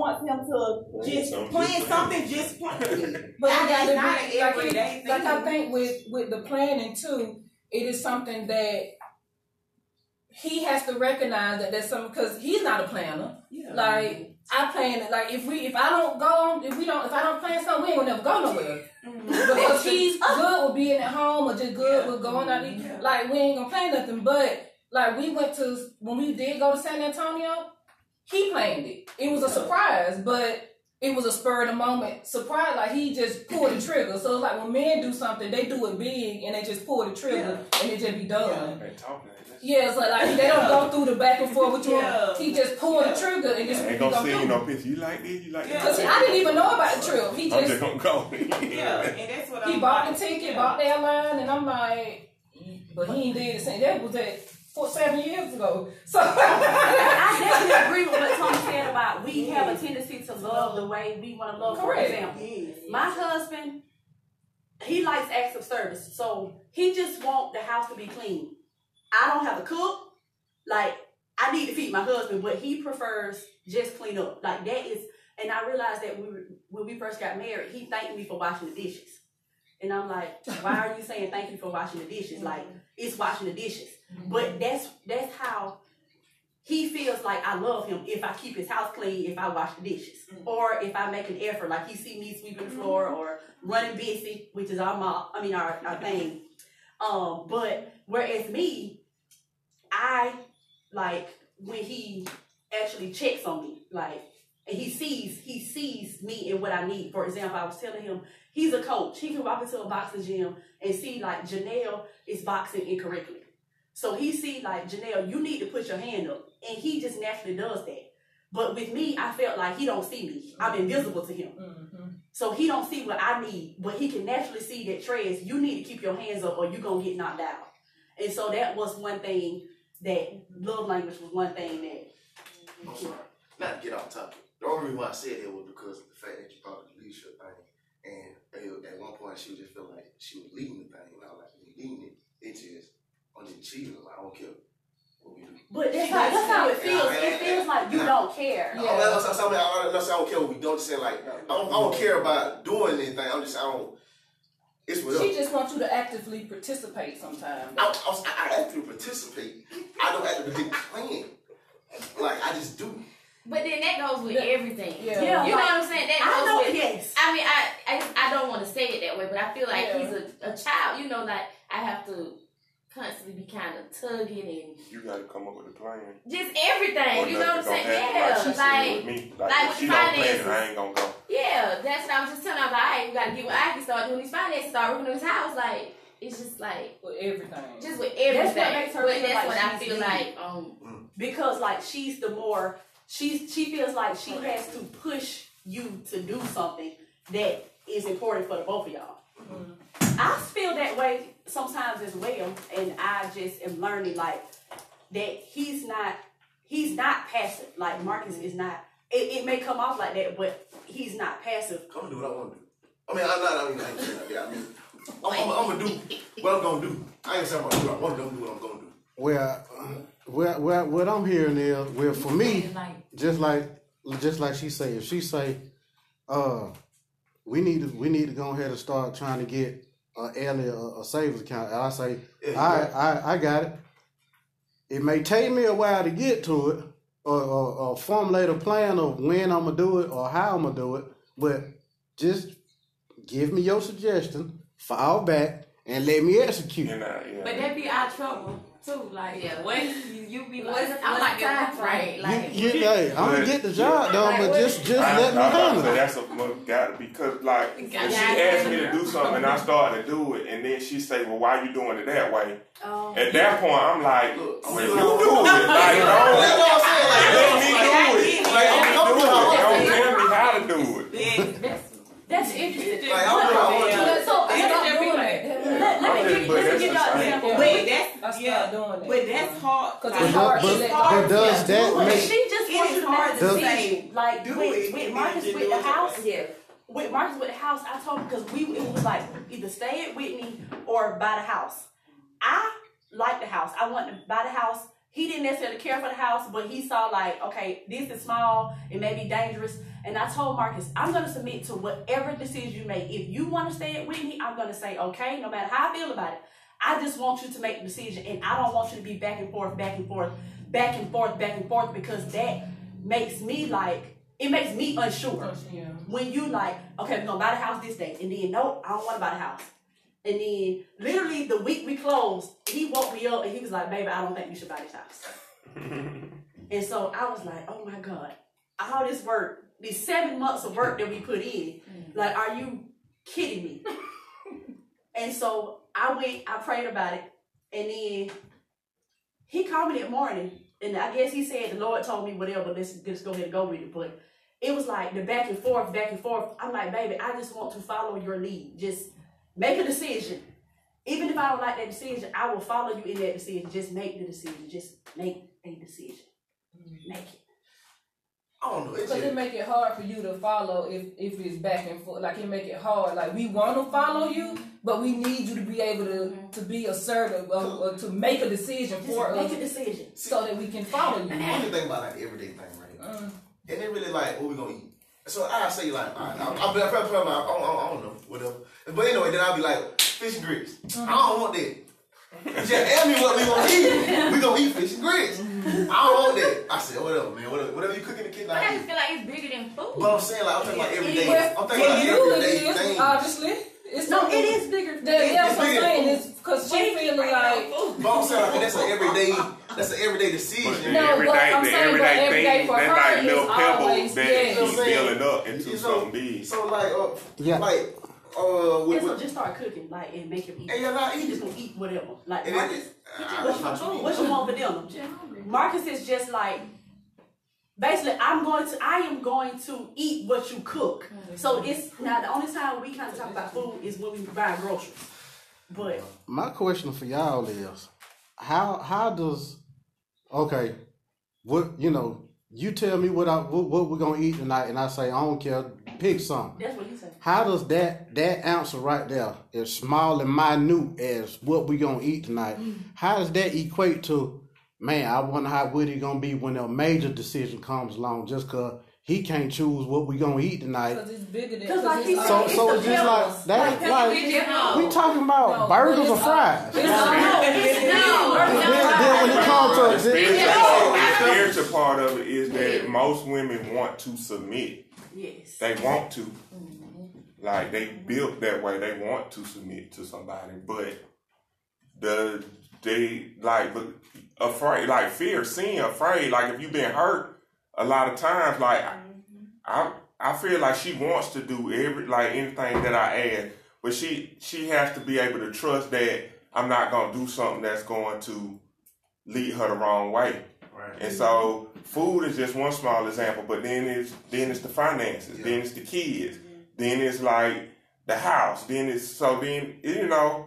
wants him to just something, plan something, just plan. But I gotta not be an everyday it- like I think with with the planning too, it is something that he has to recognize that there's some because he's not a planner. Yeah. Like I plan it. Like if we if I don't go on if we don't if I don't plan something, we ain't gonna never go nowhere. Mhm. Because he's good with being at home or just good with going out. to eat. Yeah. Like we ain't gonna plan nothing. But like we went to when we did go to San Antonio, he planned it. It was a surprise, but it was a spur of the moment surprise. Like he just pulled the trigger. So it's like when men do something, they do it big and they just pull the trigger and it just be done. They talking. Yeah, it's like, like they don't go through the back and forth with you. Yeah. He just pulled Yeah. the trigger and just I ain't gonna gonna see you no it. picture. You like this? You like Yeah. this? Cause I didn't even know about the trip. He I'm just just gonna go. Yeah, and that's what he I'm bought like. the ticket, Yeah. bought the airline, and I'm like, but he ain't did the same. That was at four, seven years ago. So I definitely agree with what Tony said about we have a tendency to love the way we want to love. For example, Yes. my husband, he likes acts of service, so he just want the house to be clean. I don't have to cook. Like I need to feed my husband, but he prefers just clean up. Like that is, and I realized that we when we first got married, he thanked me for washing the dishes, and I'm like, why are you saying thank you for washing the dishes? Like it's washing the dishes, but that's that's how he feels like I love him if I keep his house clean, if I wash the dishes, or if I make an effort, like he see me sweeping the floor or running busy, which is our mom, I mean our, our thing. Um, but whereas me, I like when he actually checks on me, like and he sees he sees me and what I need. For example, I was telling him he's a coach. He can walk into a boxing gym and see like Janelle is boxing incorrectly. So he see like Janelle, you need to put your hand up, and he just naturally does that. But with me, I felt like he don't see me. I'm invisible to him. Mhm. So he don't see what I need, but he can naturally see that Trez, you need to keep your hands up or you're gonna get knocked out. And so that was one thing that love language was one thing that I'm sorry. Not to get off topic. The only reason why I said that was because of the fact that you brought up the leadership thing. And uh, at one point, she just felt like she was leading the thing. And I was like, you leading it. It just, I'm. Like, I don't care what we do. but that's how, that's how it feels. It feels like you don't care. Yeah. I, that's, that's, I, mean, I, I'm not saying I don't care what we do. I'm just saying, like, I don't, I don't care about doing anything. I'm just, I don't, it's whatever. She just wants you to actively participate sometimes. I, I, was- I, I actively participate. I don't actively plan. Like, I just do. But then that goes with Yeah. everything. Yeah. Yeah, You know like, what I'm saying? That I goes know, with yes. I mean, I, I I don't want to say it that way, but I feel like Yeah. he's a, a child. You know, like I have to constantly be kind of tugging and You gotta come up with a plan. just everything. Or you know what I'm saying? Yeah, Like she like with me. Like, like with she don't plan it, finances. I ain't gonna go. yeah, that's what I was just telling. I was like, all right, we gotta get with can start doing these finances, start working on his house. Like it's just like with everything. just with That's what everything. makes her but feel that's like what I she's feel needed. like. Um, because like she's the more she's she feels like she has to push you to do something that is important for the both of y'all. I feel that way sometimes as well, and I just am learning like that he's not he's not passive. Like Marcus is not. It, it may come off like that, but he's not passive. I'm gonna do what I want to do. I mean, I'm not. I mean, I ain't saying like that. I mean, I'm, I'm, I'm gonna do what I'm gonna do. I ain't saying I'm gonna do. what I want to do. I'm gonna do what I'm gonna do. Well, well, well, what I'm hearing is, well, for me, just like, just like she say, if she say, uh, we need to, we need to go ahead and start trying to get uh, Ellie a, a savings account. And I say, Yeah, I, got it. I, I got it. It may take me a while to get to it, or, or, or formulate a plan of when I'm gonna do it or how I'm gonna do it. But just give me your suggestion, fall back, and let me execute. And, uh, yeah. But that be our trouble too. Like Yeah. what you, you be like, what's, I'm like the time frame? Like You, you, hey, I'm gonna get the job done, but just, just I, let me I, I, handle it. that's a must- gotta because like if she asked me to do something and I started to do it and then she say, well, why you doing it that way? Um, At that point, I'm like, Look, well, you gonna do do it. Like, don't That's what I'm saying. Like, let me do it. Like, I'm Let gonna do do it. Don't want to do. tell me how to do it. that's that's interesting. Like, I'm doing what I want to do. So, I so stopped just be doing like- that. let, let me give, But let me that's give the y'all an same. Example. Yeah. But that's yeah. doing that. But that's hard. Cause it's hard. but- to let but does that But make- she just wants to hard to say, Like do with, it, with Marcus with the house, yeah. with Marcus with the house, I told him because we it was like either stay at Whitney or buy the house. I like the house. I want to buy the house he didn't necessarily care for the house, but he saw like, okay, this is small, it may be dangerous. And I told Marcus, I'm gonna submit to whatever decision you make. If you want to stay at Whitney, I'm gonna say, okay, no matter how I feel about it. I just want you to make the decision, and I don't want you to be back and forth, back and forth, back and forth, back and forth, because that makes me like it makes me unsure. Yeah. When you like, okay, we're gonna buy the house this day, and then no, I don't want to buy the house. And then literally the week we closed, he woke me up and he was like, baby, I don't think you should buy this house. and so I was like, oh my God, all this work, these seven months of work that we put in, mm. like, are you kidding me? and so I went, I prayed about it, and then he called me that morning, and I guess he said the Lord told me whatever, let's just go ahead and go with it. But it was like the back and forth, back and forth. I'm like, baby, I just want to follow your lead. Just make a decision. Even if I don't like that decision, I will follow you in that decision. Just make the decision. Just make a decision. Make it. I don't know. Because it just, make it hard for you to follow if if it's back and forth. Like it make it hard. Like we want to follow you, but we need you to be able to mm-hmm. to be assertive or, or to make a decision Just for make us a decision. so that we can follow you. one thing think about like the everyday thing, right? Uh, And they really like, what we gonna eat? So I say like, all right, I'll, I'll be like, I, don't, I don't know, whatever. But anyway, then I'll be like, fish and grits. I uh-huh. don't want that. Just tell me what we gonna eat. We gonna eat fish and grits. I don't want that. I said, whatever, man. Whatever, whatever you cook in the kitchen, But I I just feel like it's bigger than food. But I'm saying like, I'm talking about everyday. I'm for thinking about you, everyday it is things. obviously. It's No, it is bigger. That, that's what I'm saying. Is because she feeling like. But I'm saying like, that's an everyday. That's an everyday decision. the No, but everyday, I'm the saying, but everyday everyday thing, for that her like little pebble always- that yeah. keeps So- building up into so, something big. So like, uh, Yeah. like, uh, with, And so with, just start cooking, like, and make him eat. and you're not He eating. just gonna eat whatever. Like, And Marcus, it, uh, what, not you, you what you want for dinner? Marcus is just like, basically, I'm going to, I am going to eat what you cook. So it's now the only time we kind of talk about food is when we buy groceries. But My question for y'all is, how how does okay, what you know, you tell me what I what, what we're gonna eat tonight, and I say I don't care, pick something. that's what he said. How does that that answer right there, as small and minute as what we gonna eat tonight, mm. how does that equate to? Man, I wonder how Woody gonna be when a major decision comes along, just cause he can't choose what we gonna eat tonight. Because it's bigger than. 'Cause like he said, So all- it's so it's just like that. Like, Like we talking about No, burgers but or it's fries. all- it's Then, then when it comes The to the spiritual part of it is that most women want to submit. Yes. They want to. Mm-hmm. Like they built that way. They want to submit to somebody, but the they like but afraid, like fear, seeing afraid. Like if you've been hurt a lot of times, like mm-hmm. I I feel like she wants to do every like anything that I ask, but she she has to be able to trust that I'm not gonna do something that's going to lead her the wrong way. Right. And so food is just one small example, but then it's then it's the finances, Yeah. then it's the kids, then it's like the house, then it's so then you know,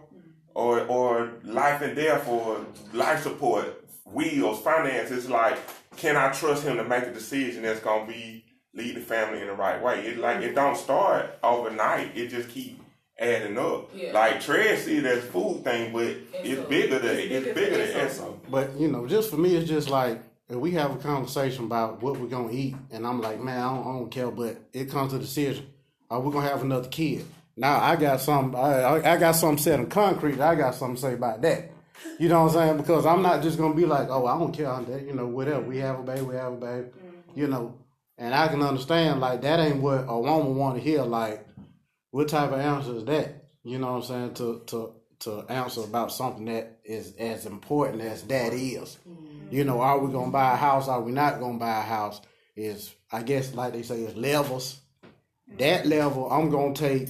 or or life and death or life support, wheels, finances. Like, can I trust him to make a decision that's gonna be lead the family in the right way? It like it don't start overnight. It just keep adding up. Yeah. Like Trey see it as food thing, but it's so- bigger than It's it's bigger bigger than than Esso. Esso. But you know, just for me, it's just like if we have a conversation about what we're gonna eat, and I'm like, man, I don't, I don't care, but it comes to the decision: are we gonna have another kid? Now I got some, I, I I got something set in concrete. I got something to say about that. You know what I'm saying? Because I'm not just gonna be like, oh, I don't care on that. You know, whatever. We have a baby, we have a baby. Mm-hmm. You know, and I can understand like that ain't what a woman want to hear. Like, what type of answer is that? You know what I'm saying? To to to answer about something that is as important as that is. You know, are we gonna buy a house? Are we not gonna buy a house? Is I guess like they say, it's levels. That level, I'm gonna take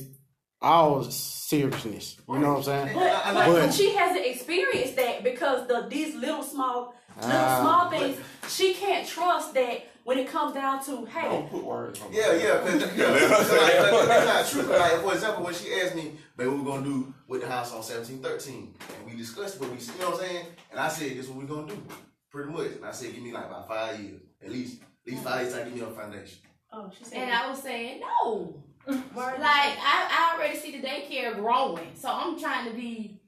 all seriousness. You know what I'm saying? But, I but she hasn't experienced that because the these little small little Ah. small things she can't trust that when it comes down to hey Don't put words on Yeah, yeah, cause, yeah, 'cause, like, 'cause that's not true. 'Cause, like, for example, when she asked me, "Baby, what we gonna do with the house on seventeen thirteen? and we discussed what we, you know what I'm saying, and I said, "This is what we gonna do, pretty much." And I said, "Give me like about five years, at least, at least five years. I give me a foundation." oh she said And I was saying no. Like I, I already see the daycare growing, so I'm trying to be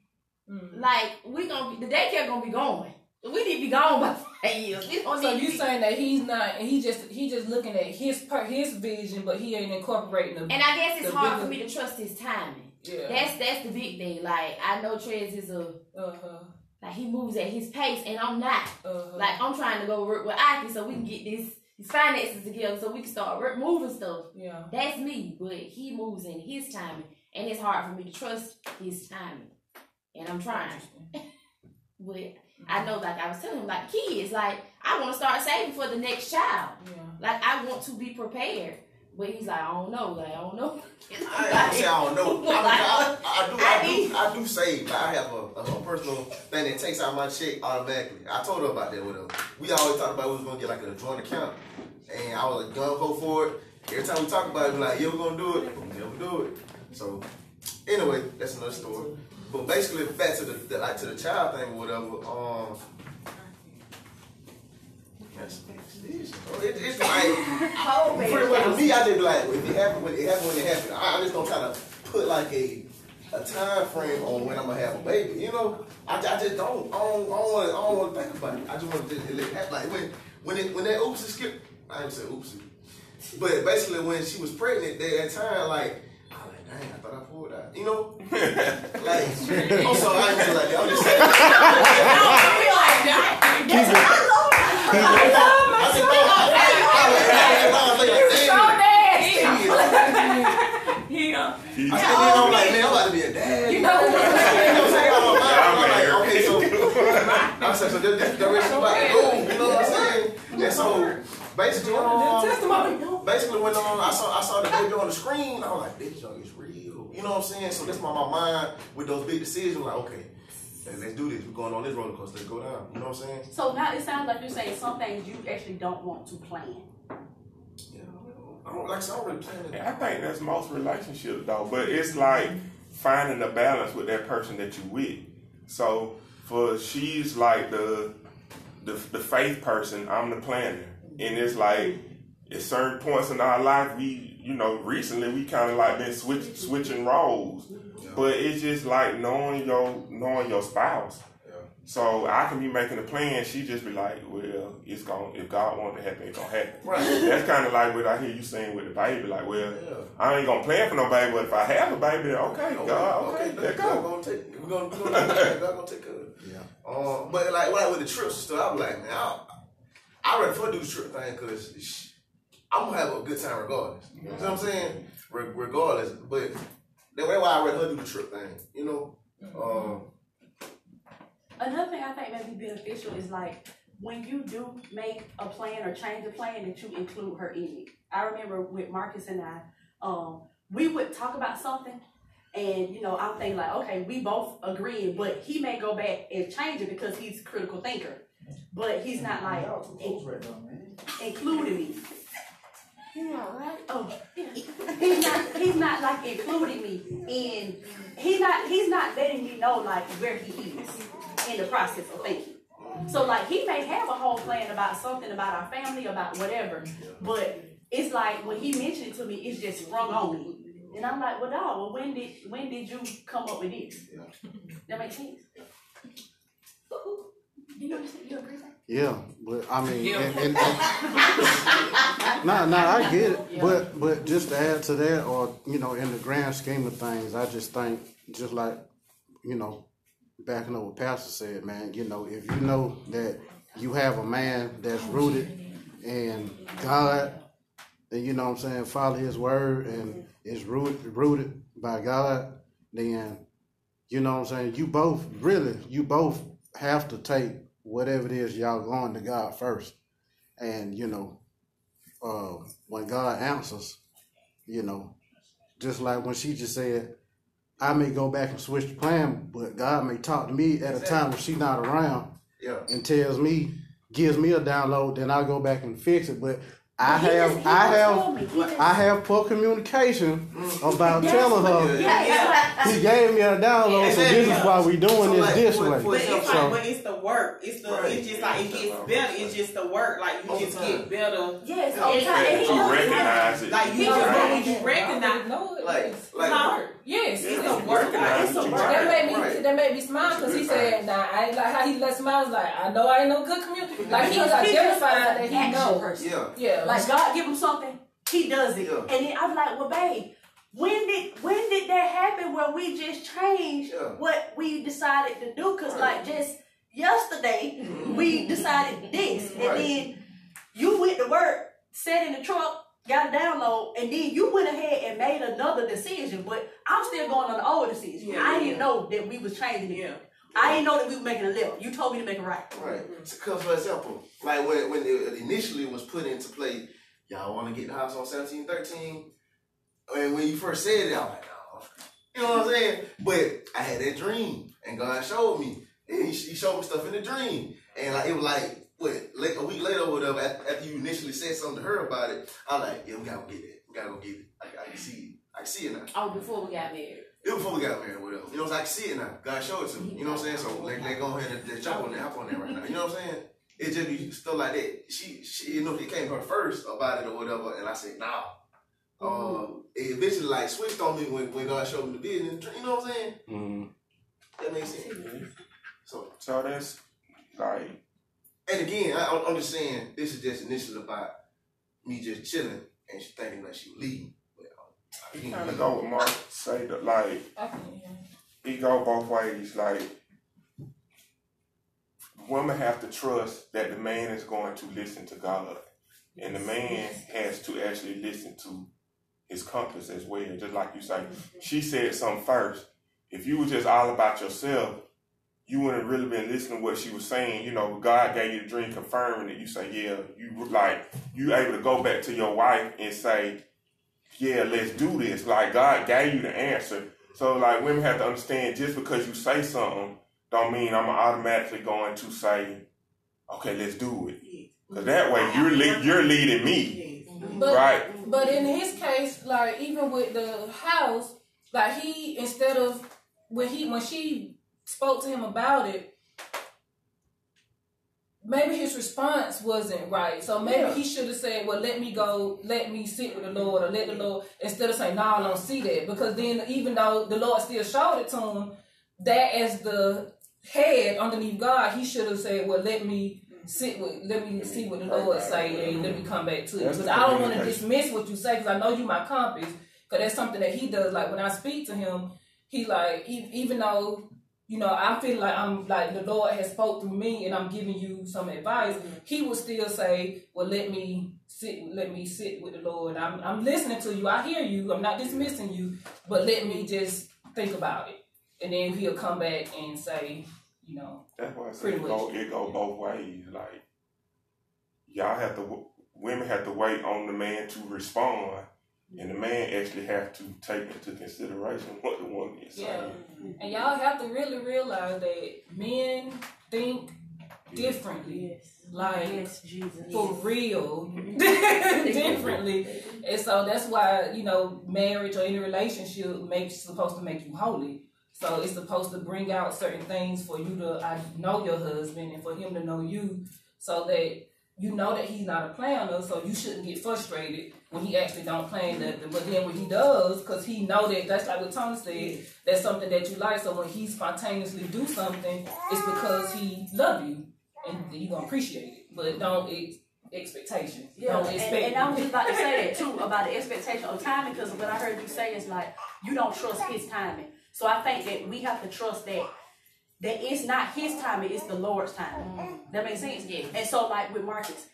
Mm. like we gonna be the daycare gonna be going. We need to be gone by five years. We don't So you saying that he's not, and he just he just looking at his per his vision, but he ain't incorporating the. And I guess it's hard for me to trust his timing. yeah. That's that's the big thing. Like I know Trez is a uh-huh. like he moves at his pace, and I'm not. Uh-huh. Like I'm trying to go work with Aki so we can get this his finances together so we can start moving stuff. yeah. That's me, but he moves in his timing, and it's hard for me to trust his timing. And I'm trying, but I know, like I was telling him, like kids, like I want to start saving for the next child. Yeah. Like I want to be prepared. But he's like, I don't know, like I don't know. I, I say I don't know. I, mean, I, I, do, I I, do, I do save. Like, I have a, a, a personal thing that takes out my check automatically. I told her about that with her. We always talked about we was gonna get like a joint account, and I was like gun ho for it. Every time we talk about it, we like, yeah, we're gonna do it. We never do it. So anyway, that's another story. But basically, back to the, like to the child thing or whatever. Um, that's, it's, it's like Oh, Pretty much for me, I just like, if it happened, when it happened, when it happened. I, I just don't try to put like a a time frame on when I'm gonna have a baby. You know, I, I just don't. I don't. I don't want. I don't want to think about it. I just want to just let it happen. Like when when it when that oopsie skip. I didn't say oopsie, but basically when she was pregnant, at that time, like. I was like, dang, I thought I pulled out. You know? like, I'm sorry, I ain't like that. I'm just saying. I just thought, I was like, dang. He uh, He- I said, you know, like, man, I'm about to be a dad. You know what I'm saying? I'm like, okay, so I said, so this, this direction about to. You know what I'm saying? And so basically, um, basically when um, I saw I saw the baby on the screen, I was like, this junk is real. You know what I'm saying? So that's why my mind with those big decisions, like, okay, let's, let's do this. We're going on this roller coaster. Let's go down. You know what I'm saying? So now it sounds like you're saying some things you actually don't want to plan. Yeah. I don't like I I don't really plan it. I think that's most relationships though, but it's like finding a balance with that person that you with. So for she's like the the the faith person, I'm the planner, and it's like at certain points in our life, we you know recently we kind of like been switch, switching roles, but it's just like knowing your knowing your spouse. So I can be making a plan. She just be like, "Well, it's going. to If God wants to happen, it's gonna happen." Right. That's kind of like what I hear you saying with the baby. Like, well, Yeah. I ain't gonna plan for no baby, but if I have a baby, then okay, God, okay, okay, let God go. gonna take, we're gonna, we're gonna, God gonna take care of it. Yeah. Um, but like, like with the trips and stuff, I'm like, man, I, I rather for do the trip thing because I'm gonna have a good time regardless. You know what I'm saying? Re- regardless, but that's why I rather her do the trip thing. You know, um, Another thing I think may be beneficial is like when you do make a plan or change a plan that you include her in it. I remember with Marcus and I, um, we would talk about something and you know, I'm thinking like, okay, we both agreeing, but he may go back and change it because he's a critical thinker. But he's not like in- including me. Yeah. Oh, yeah. he's not. He's not like including me in. He's not. He's not letting me know like where he is in the process of thinking. So like he may have a whole plan about something about our family, about whatever, but it's like when he mentioned it to me, it's just sprung on me, and I'm like, well, dog, well, when did when did you come up with this? That makes sense. You know, you agree? Yeah, but I mean, and, and, and nah, nah, I get it. But but just to add to that, or you know, in the grand scheme of things, I just think, just like you know, backing up what Pastor said, man. You know, if you know that you have a man that's oh, rooted in God, and you know what I'm saying, follow His word, and is rooted rooted by God, then you know what I'm saying. You both really, you both have to take whatever it is y'all going to God first, and you know, uh, when God answers, you know, just like when she just said, I may go back and switch the plan, but God may talk to me at a time when she's not around yeah. and tells me, gives me a download, then I go back and fix it. But I He have, just- I have, told me. He just- I have poor communication mm. about telling her. Yeah. He gave me a download, so this is why we doing So, this like, this for- way. for But it's example, like, but it's the work. It's the. Right. It's just like it gets better. It's just the work. Like you just time. get better. Yes, Yeah, over. And he To knows recognize it. Like you just just you you recognize. No, Like- like- It's. Yes, Yeah, it's it's a work. It's a work. That made me. Right. That made me smile because he said, "Nah, I ain't like how he let smile. I was like, I know I ain't no good community. Like he was identified that he action know. person. Yeah. Like God give him something, he does it. Yeah. And then I'm like, well, babe, when did when did that happen where we just changed Yeah. what we decided to do? Cause like just yesterday mm-hmm. we decided this, and then you went to work, sat in the truck. Got a download, and then you went ahead and made another decision. But I'm still going on the old decision. Yeah, I didn't know that we was changing it. Yeah. I didn't know that we were making a left. You told me to make a right. Right. Because for example, like when when it initially was put into play, y'all want to get the house on seventeen thirteen, and when you first said it, I was like, no. You know what I'm saying? But I had that dream, and God showed me, and He, he showed me stuff in the dream, and like it was like. What, like a week later or whatever, after after you initially said something to her about it, I'm like, yeah, we gotta go get it. We gotta go get it. I, I can see it. I can see it now. Oh, before we got married. It was before we got married or whatever. You know, so I can see it now. God showed it to me. You know what I'm saying? So let, let go ahead and let jump on that, hop on that right now. You know what I'm saying? It just be stuff like that. She, she, you know, it came to her first about it or whatever, and I said, nah. Um, it eventually like switched on me when, when God showed me the business. You know what I'm saying? Mhm. That makes sense. So, So that's like and again, I, I'm- I'm just saying, this is just initially about me just chilling and she thinking that she was leaving. You kind of go with Mark say that like I can, yeah. it go both ways. Like women have to trust that the man is going to listen to God, and the man has to actually listen to his compass as well. Just like you say, mm-hmm. she said something first. If you were just all about yourself, you wouldn't have really been listening to what she was saying. You know, God gave you the dream, confirming it. You say, yeah, you like you able to go back to your wife and say, yeah, let's do this. Like God gave you the answer. So like women have to understand just because you say something don't mean I'm automatically going to say, okay, let's do it. Cause that way you're le- you're leading me, But right? but in his case, like even with the house, like he instead of when he when she spoke to him about it, maybe his response wasn't right. So maybe Yeah. he should have said, "Well, let me go, let me sit with the Lord, or let the Lord," instead of saying, "No, I don't see that," because then even though the Lord still showed it to him, that as the head underneath God, he should have said, "Well, let me." Sit with, let me see what the Lord say, and let me come back to it. Because I don't want to dismiss what you say, because I know you my compass. Because that's something that he does. Like when I speak to him, he like even though you know I feel like I'm like the Lord has spoke through me, and I'm giving you some advice. Mm-hmm. He will still say, "Well, let me sit, let me sit with the Lord. I'm I'm listening to you. I hear you. I'm not dismissing you, but let me just think about it." And then he'll come back and say, you know, That's why I say Pretty it go, it go both ways. Like y'all have to, women have to wait on the man to respond, and the man actually have to take into consideration what the woman is Yeah. saying. Mm-hmm. and y'all have to really realize that men think differently. Yes. Like Yes, Jesus. for real mm-hmm. differently and so that's why you know marriage or any relationship makes supposed to make you holy so it's supposed to bring out certain things for you to I know your husband and for him to know you so that you know that he's not a planner so you shouldn't get frustrated when he actually don't plan nothing. But then when he does because he know that that's like what Tony said that's something that you like so when he spontaneously do something it's because he love you and you gonna appreciate it. But don't ex- expectation. Yeah, don't and, and I was just about to say that too about the expectation of timing because what I heard you say is like you don't trust his timing. So I think that we have to trust that that it's not his timing, it's the Lord's timing. That makes sense. Yeah. And so like with Marcus,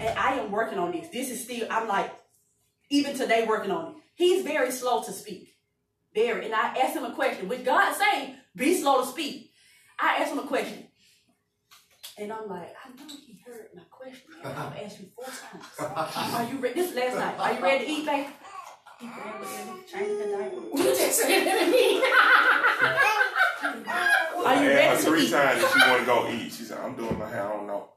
and I am working on this. This is still I'm like even today working on it. He's very slow to speak. Very. And I asked him a question, which God say, be slow to speak. I asked him a question. And I'm like, I know he heard my question. I've asked you four times. Are you ready? This is last night. Are you ready to eat, babe? He put that with Change the diaper. you just said that to me Are you I ready asked her to three eat? times if she want to go eat. She said, "I'm doing my hair. I don't know."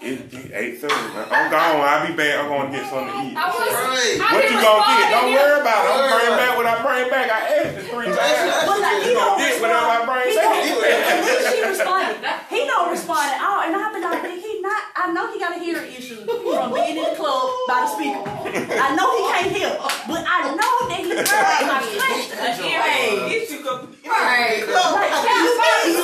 It's eight thirty. I'm gone. I'll be back. I'm gonna get something to eat. I was Right. I What you gonna get? Don't worry about it. I'm Worry bring back what I bring back. I asked it three That's- times. But like, he You don't gonna get whatever I bring He back. don't, and she responded. He don't respond at all. And I be like, did he not? I know he got a hearing issue from being in the club by the speaker. I know he can't hear, but I know that he heard my question. A hearing issue. Right. Like, that's why he's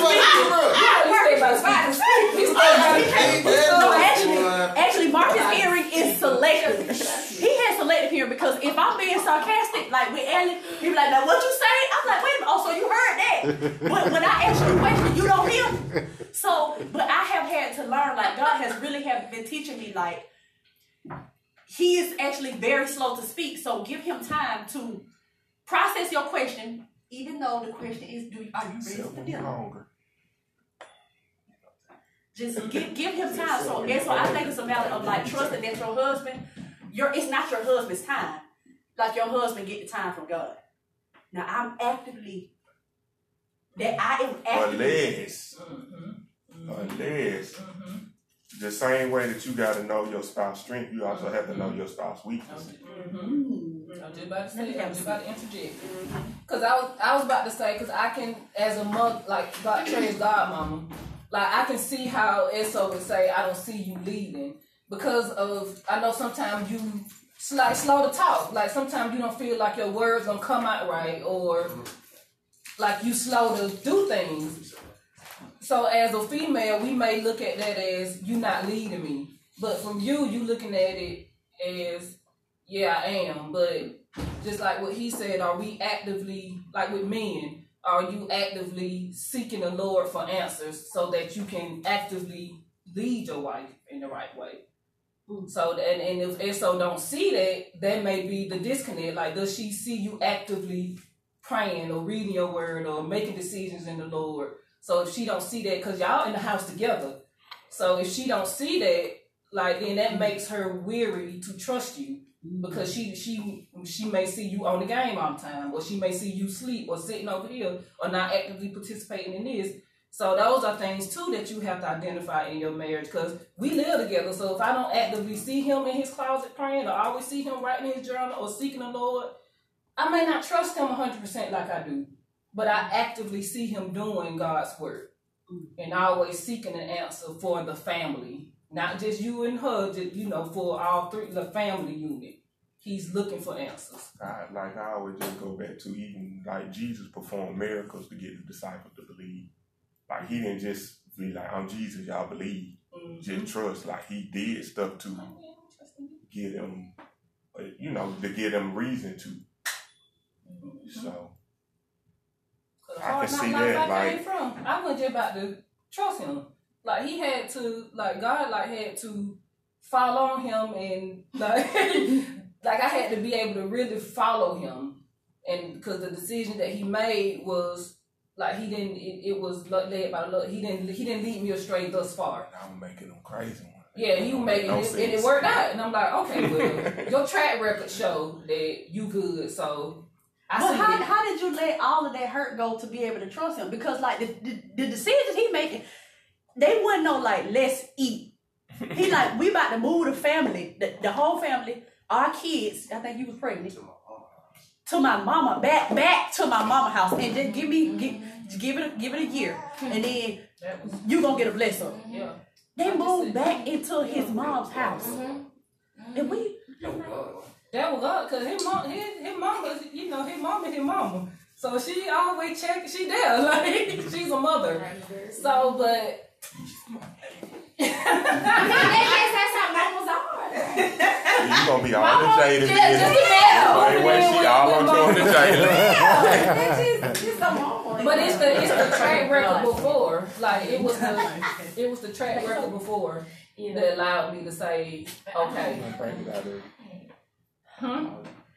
Actually, Marcus hearing is selective. He has selective hearing because if I'm being sarcastic, like with Ellen, he'd be like, "Now what you say?" I'm like, "Wait a minute, oh, so you heard that?" But when I ask you a question, you don't hear. So, but I have had to learn, like God has really have been teaching me, like, he is actually very slow to speak. So give him time to process your question, even though the question is, do are you ready for dinner? Just give give him time. So and so I think it's a matter of like trusting that your husband, your it's not your husband's time. Like your husband get the time from God. Now I'm actively that I am actively Unless, mm-hmm. Unless, mm-hmm. the same way that you got to know your spouse' strength, you also have to know your spouse' weakness. Mm-hmm. I was just about to say, I was just about to interject. Mm-hmm. Cause I was, I was about to say, cause I can, as a mother, like God, Trey's godmama, like I can see how Eso would say, I don't see you leading because of, I know sometimes you s- like slow to talk. Like sometimes you don't feel like your words gonna come out right, or like you slow to do things. So as a female, we may look at that as you not leading me, but from you, you looking at it as yeah, I am. But just like what he said, are we actively like with men? Are you actively seeking the Lord for answers so that you can actively lead your wife in the right way? Hmm. So and, and if so don't see that, that may be the disconnect. Like, does she see you actively praying or reading your word or making decisions in the Lord? So if she don't see that, cause y'all in the house together. So if she don't see that, like then that makes her weary to trust you mm-hmm. because she she she may see you on the game all the time, or she may see you sleep or sitting over here or not actively participating in this. So those are things too that you have to identify in your marriage because we live together. So if I don't actively see him in his closet praying, or always see him writing his journal or seeking the Lord, I may not trust him hundred percent like I do, but I actively see him doing God's work and always seeking an answer for the family, not just you and her. Just, you know, for all three, the family unit. He's looking for answers. I, like I always just go back to even like Jesus performed miracles to get the disciples to believe. Like he didn't just be like, "I'm Jesus, y'all believe." Just trust. Like he did stuff to get them, uh, you know, to give them reason to. So Cause I can oh, see that, I like- from. I wasn't just about to trust him. Like he had to, like God, like had to follow him, and like, like I had to be able to really follow him, and because the decision that he made was like he didn't, it, it was led by Lord. He didn't, he didn't lead me astray thus far. I'm making them crazy. One. Yeah, you making No it, and it worked out, and I'm like, okay, well, your track record show that you good, so. I But how, how did you let all of that hurt go to be able to trust him? Because like the, the, the decisions he making, they wouldn't know like let's eat. He like we about to move the family, the, the whole family, our kids. I think you was pregnant. To my mama, back back to my mama house, and just give me give, give it a, give it a year, and then you gonna get a blessing. yeah. They moved back into his mom's house, and we uh, That was up, cause his mom, his, his mama, you know, his mama, his mama. So she always check, she there, like she's a mother. So, but Yes, that's how mamas are. You gonna be all in Jada. yeah, just a matter. Wait, wait, she all on Jordan Jada. That's just, just a but it's the it's the track record before, like it was the it was the track record before that allowed me to say, okay, Bring